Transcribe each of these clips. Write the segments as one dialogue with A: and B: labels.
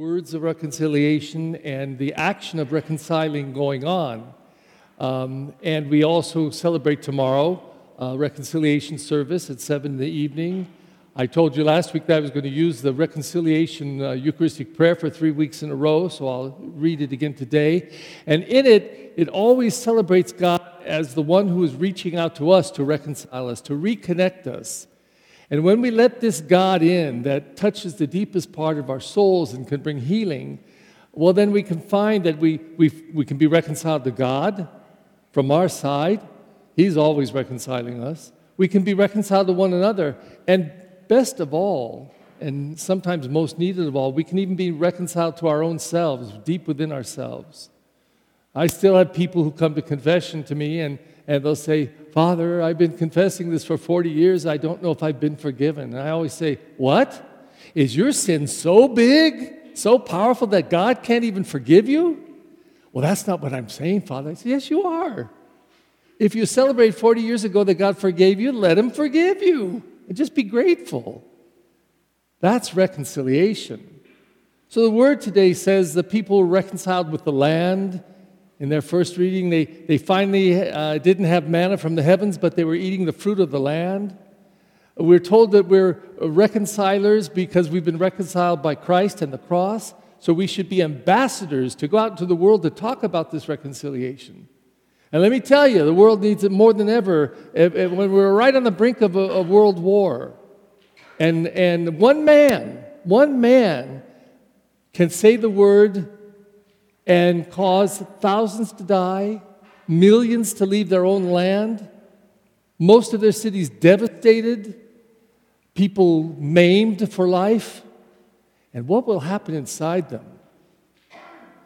A: words of reconciliation and the action of reconciling going on. Um, and we also celebrate tomorrow uh, reconciliation service at 7 in the evening. I told you last week that I was going to use the reconciliation uh, Eucharistic prayer for three weeks in a row, so I'll read it again today. And in it, it always celebrates God as the one who is reaching out to us to reconcile us, to reconnect us. And when we let this God in that touches the deepest part of our souls and can bring healing, well, then we can find that we, we, we can be reconciled to God from our side. He's always reconciling us. We can be reconciled to one another. And best of all, and sometimes most needed of all, we can even be reconciled to our own selves, deep within ourselves. I still have people who come to confession to me and, and they'll say, Father, I've been confessing this for 40 years. I don't know if I've been forgiven. And I always say, What? Is your sin so big, so powerful that God can't even forgive you? Well, that's not what I'm saying, Father. I say, Yes, you are. If you celebrate 40 years ago that God forgave you, let Him forgive you. And just be grateful. That's reconciliation. So the word today says the people reconciled with the land in their first reading, they, they finally uh, didn't have manna from the heavens, but they were eating the fruit of the land. We're told that we're reconcilers because we've been reconciled by Christ and the cross. So we should be ambassadors to go out into the world to talk about this reconciliation. And let me tell you, the world needs it more than ever when we're right on the brink of a, a world war. And, and one man, one man can say the word and cause thousands to die, millions to leave their own land, most of their cities devastated, people maimed for life. And what will happen inside them?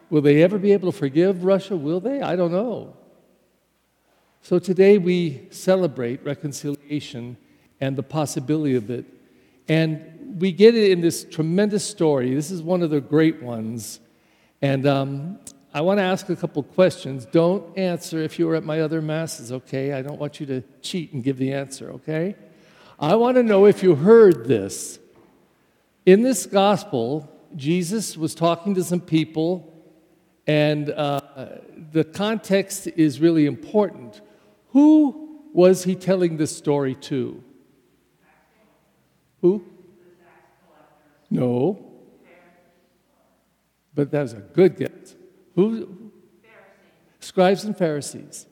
A: Will they ever be able to forgive Russia? Will they? I don't know. So today we celebrate reconciliation and the possibility of it. And we get it in this tremendous story. This is one of the great ones and um, I want to ask a couple questions. Don't answer if you were at my other masses, okay? I don't want you to cheat and give the answer, okay? I want to know if you heard this. In this gospel, Jesus was talking to some people, and uh, the context is really important. Who was he telling this story to? Who? No but that was a good guess. Who? Scribes and Pharisees.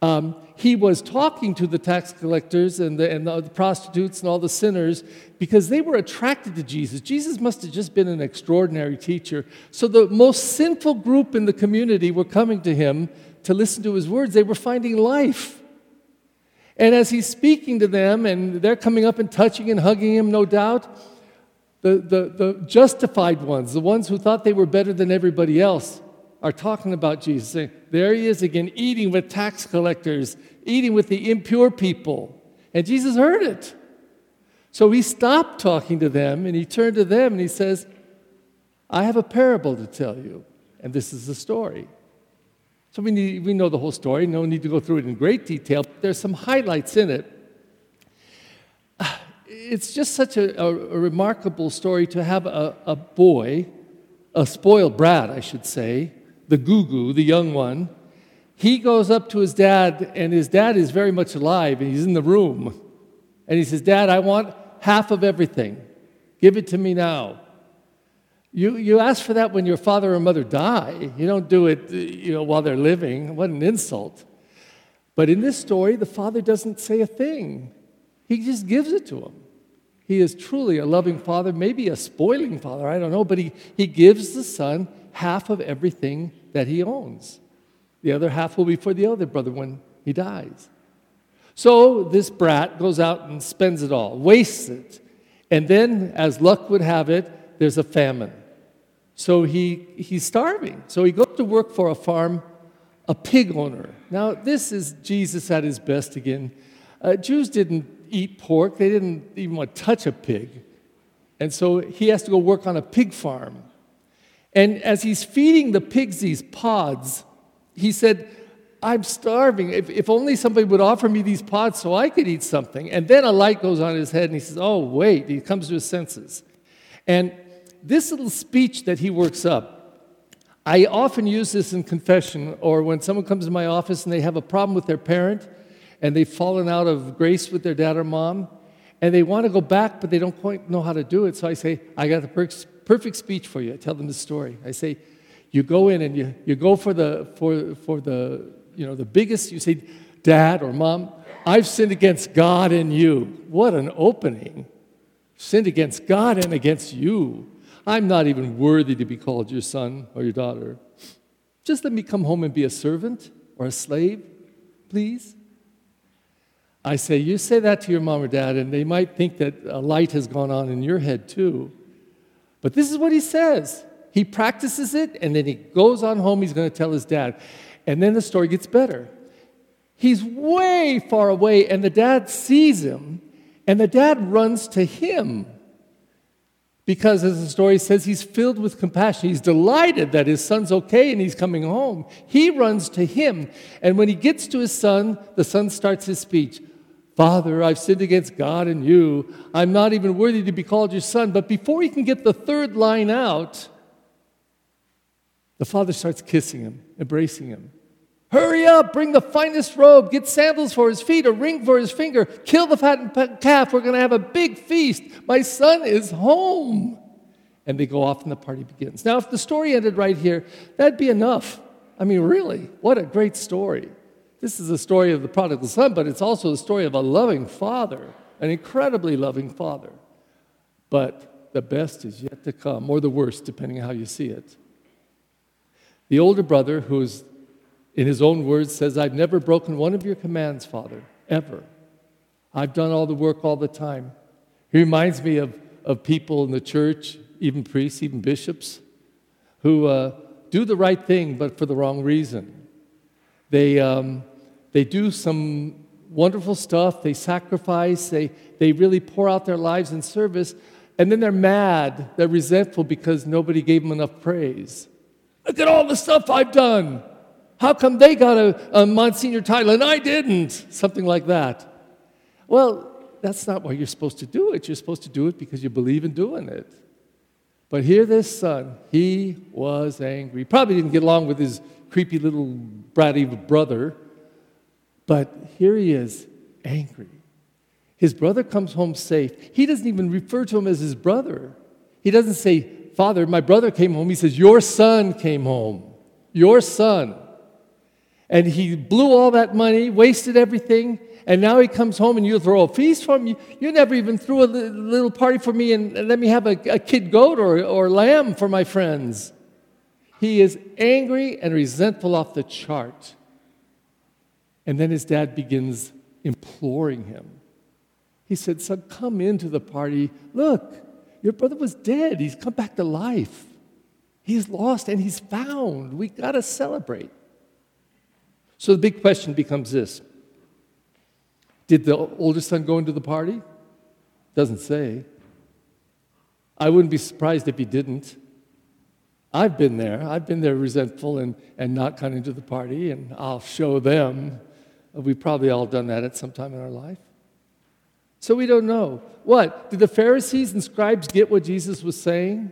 A: Um, he was talking to the tax collectors and, the, and the prostitutes and all the sinners because they were attracted to Jesus. Jesus must have just been an extraordinary teacher. So the most sinful group in the community were coming to him to listen to his words. They were finding life. And as he's speaking to them, and they're coming up and touching and hugging him, no doubt, the, the, the justified ones, the ones who thought they were better than everybody else, are talking about Jesus, saying, There he is again, eating with tax collectors, eating with the impure people. And Jesus heard it. So he stopped talking to them and he turned to them and he says, I have a parable to tell you. And this is the story. So we, need, we know the whole story, no need to go through it in great detail, but there's some highlights in it it's just such a, a, a remarkable story to have a, a, boy, a spoiled brat, I should say, the goo the young one. He goes up to his dad, and his dad is very much alive, and he's in the room. And he says, Dad, I want half of everything. Give it to me now. You, you ask for that when your father or mother die. You don't do it you know, while they're living. What an insult. But in this story, the father doesn't say a thing, he just gives it to him. He is truly a loving father, maybe a spoiling father, I don't know, but he, he gives the son half of everything that he owns. The other half will be for the other brother when he dies. So this brat goes out and spends it all, wastes it. And then, as luck would have it, there's a famine. So he, he's starving. So he goes to work for a farm, a pig owner. Now, this is Jesus at his best again. Uh, Jews didn't eat pork, they didn't even want to touch a pig. And so he has to go work on a pig farm. And as he's feeding the pigs these pods, he said, I'm starving. If, if only somebody would offer me these pods so I could eat something. And then a light goes on his head and he says, Oh, wait. He comes to his senses. And this little speech that he works up, I often use this in confession or when someone comes to my office and they have a problem with their parent and they've fallen out of grace with their dad or mom and they want to go back but they don't quite know how to do it. So I say, I got the perfect speech for you. I tell them the story. I say, you go in and you, you go for the, for, for the, you know, the biggest, you say, Dad or Mom, I've sinned against God and you. What an opening. Sinned against God and against you. I'm not even worthy to be called your son or your daughter. Just let me come home and be a servant or a slave, please. I say, You say that to your mom or dad, and they might think that a light has gone on in your head too. But this is what he says. He practices it, and then he goes on home. He's going to tell his dad. And then the story gets better. He's way far away, and the dad sees him, and the dad runs to him. Because, as the story says, he's filled with compassion. He's delighted that his son's okay and he's coming home. He runs to him. And when he gets to his son, the son starts his speech Father, I've sinned against God and you. I'm not even worthy to be called your son. But before he can get the third line out, the father starts kissing him, embracing him. Hurry up, bring the finest robe, get sandals for his feet, a ring for his finger, kill the fattened calf. We're going to have a big feast. My son is home. And they go off and the party begins. Now, if the story ended right here, that'd be enough. I mean, really, what a great story. This is the story of the prodigal son, but it's also the story of a loving father, an incredibly loving father. But the best is yet to come, or the worst, depending on how you see it. The older brother, who's in his own words, says, I've never broken one of your commands, Father, ever. I've done all the work all the time. He reminds me of, of people in the church, even priests, even bishops, who uh, do the right thing but for the wrong reason. They, um, they do some wonderful stuff, they sacrifice, they, they really pour out their lives in service, and then they're mad, they're resentful because nobody gave them enough praise. Look at all the stuff I've done. How come they got a, a Monsignor title and I didn't? Something like that. Well, that's not why you're supposed to do it. You're supposed to do it because you believe in doing it. But here, this son, he was angry. Probably didn't get along with his creepy little bratty brother, but here he is, angry. His brother comes home safe. He doesn't even refer to him as his brother. He doesn't say, Father, my brother came home. He says, Your son came home. Your son. And he blew all that money, wasted everything, and now he comes home and you throw a feast for him. You, you never even threw a little party for me and, let me have a, a kid goat or, or lamb for my friends. He is angry and resentful off the chart. And then his dad begins imploring him. He said, Son, come into the party. Look, your brother was dead. He's come back to life. He's lost and he's found. We got to celebrate. So the big question becomes this Did the oldest son go into the party? Doesn't say. I wouldn't be surprised if he didn't. I've been there. I've been there resentful and, and not coming to the party, and I'll show them. We've probably all done that at some time in our life. So we don't know. What? Did the Pharisees and scribes get what Jesus was saying?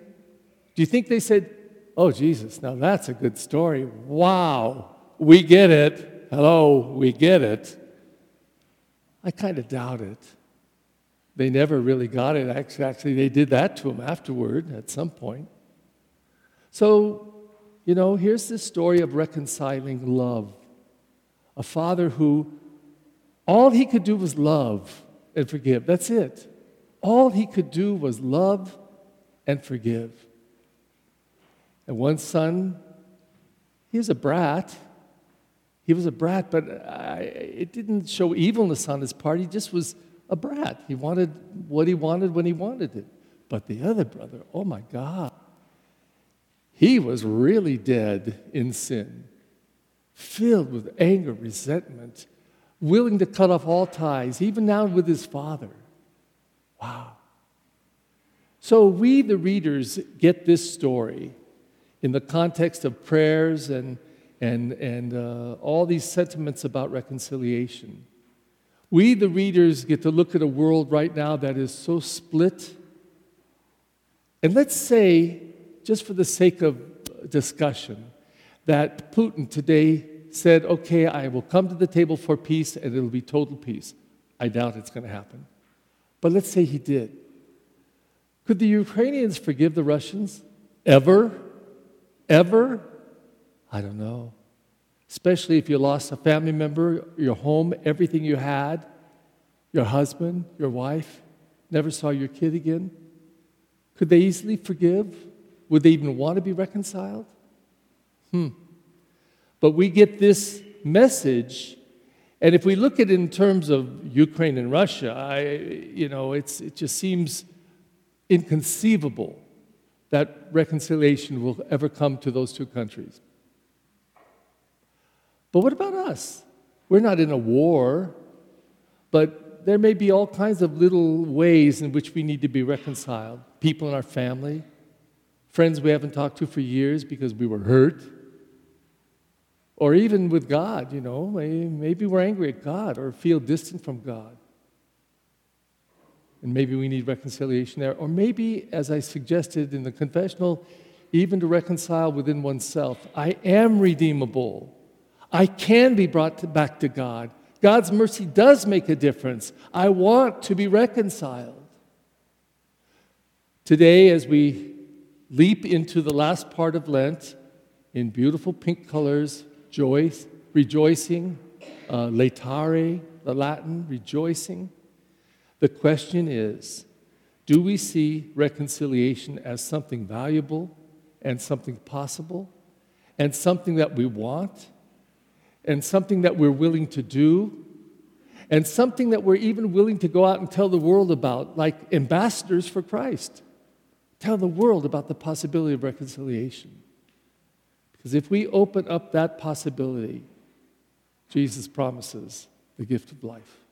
A: Do you think they said, Oh, Jesus, now that's a good story. Wow we get it. Hello, we get it. I kind of doubt it. They never really got it. Actually, they did that to him afterward at some point. So, you know, here's this story of reconciling love. A father who all he could do was love and forgive. That's it. All he could do was love and forgive. And one son, he was a brat. He was a brat, but I, it didn't show evilness on his part. He just was a brat. He wanted what he wanted when he wanted it. But the other brother, oh my God, he was really dead in sin, filled with anger, resentment, willing to cut off all ties, even now with his father. Wow. So we, the readers, get this story in the context of prayers and and, and uh, all these sentiments about reconciliation. We, the readers, get to look at a world right now that is so split And let's say, just for the sake of discussion, that Putin today said, okay, I will come to the table for peace and it'll be total peace. I doubt it's going to happen. But let's say he did. Could the Ukrainians forgive the Russians? Ever? Ever? I don't know. Especially if you lost a family member, your home, everything you had, your husband, your wife, never saw your kid again. Could they easily forgive? Would they even want to be reconciled? Hmm. But we get this message, and if we look at it in terms of Ukraine and Russia, I, you know, it's, it just seems inconceivable that reconciliation will ever come to those two countries. But what about us? We're not in a war, but there may be all kinds of little ways in which we need to be reconciled. People in our family, friends we haven't talked to for years because we were hurt, or even with God, you know, maybe we're angry at God or feel distant from God. And maybe we need reconciliation there. Or maybe, as I suggested in the confessional, even to reconcile within oneself. I am redeemable. I can be brought to, back to God. God's mercy does make a difference. I want to be reconciled. Today, as we leap into the last part of Lent in beautiful pink colors, joy, rejoicing, uh, laetare, the Latin, rejoicing. The question is do we see reconciliation as something valuable and something possible and something that we want and something that we're willing to do and something that we're even willing to go out and tell the world about, like ambassadors for Christ? Tell the world about the possibility of reconciliation. Because if we open up that possibility, Jesus promises the gift of life.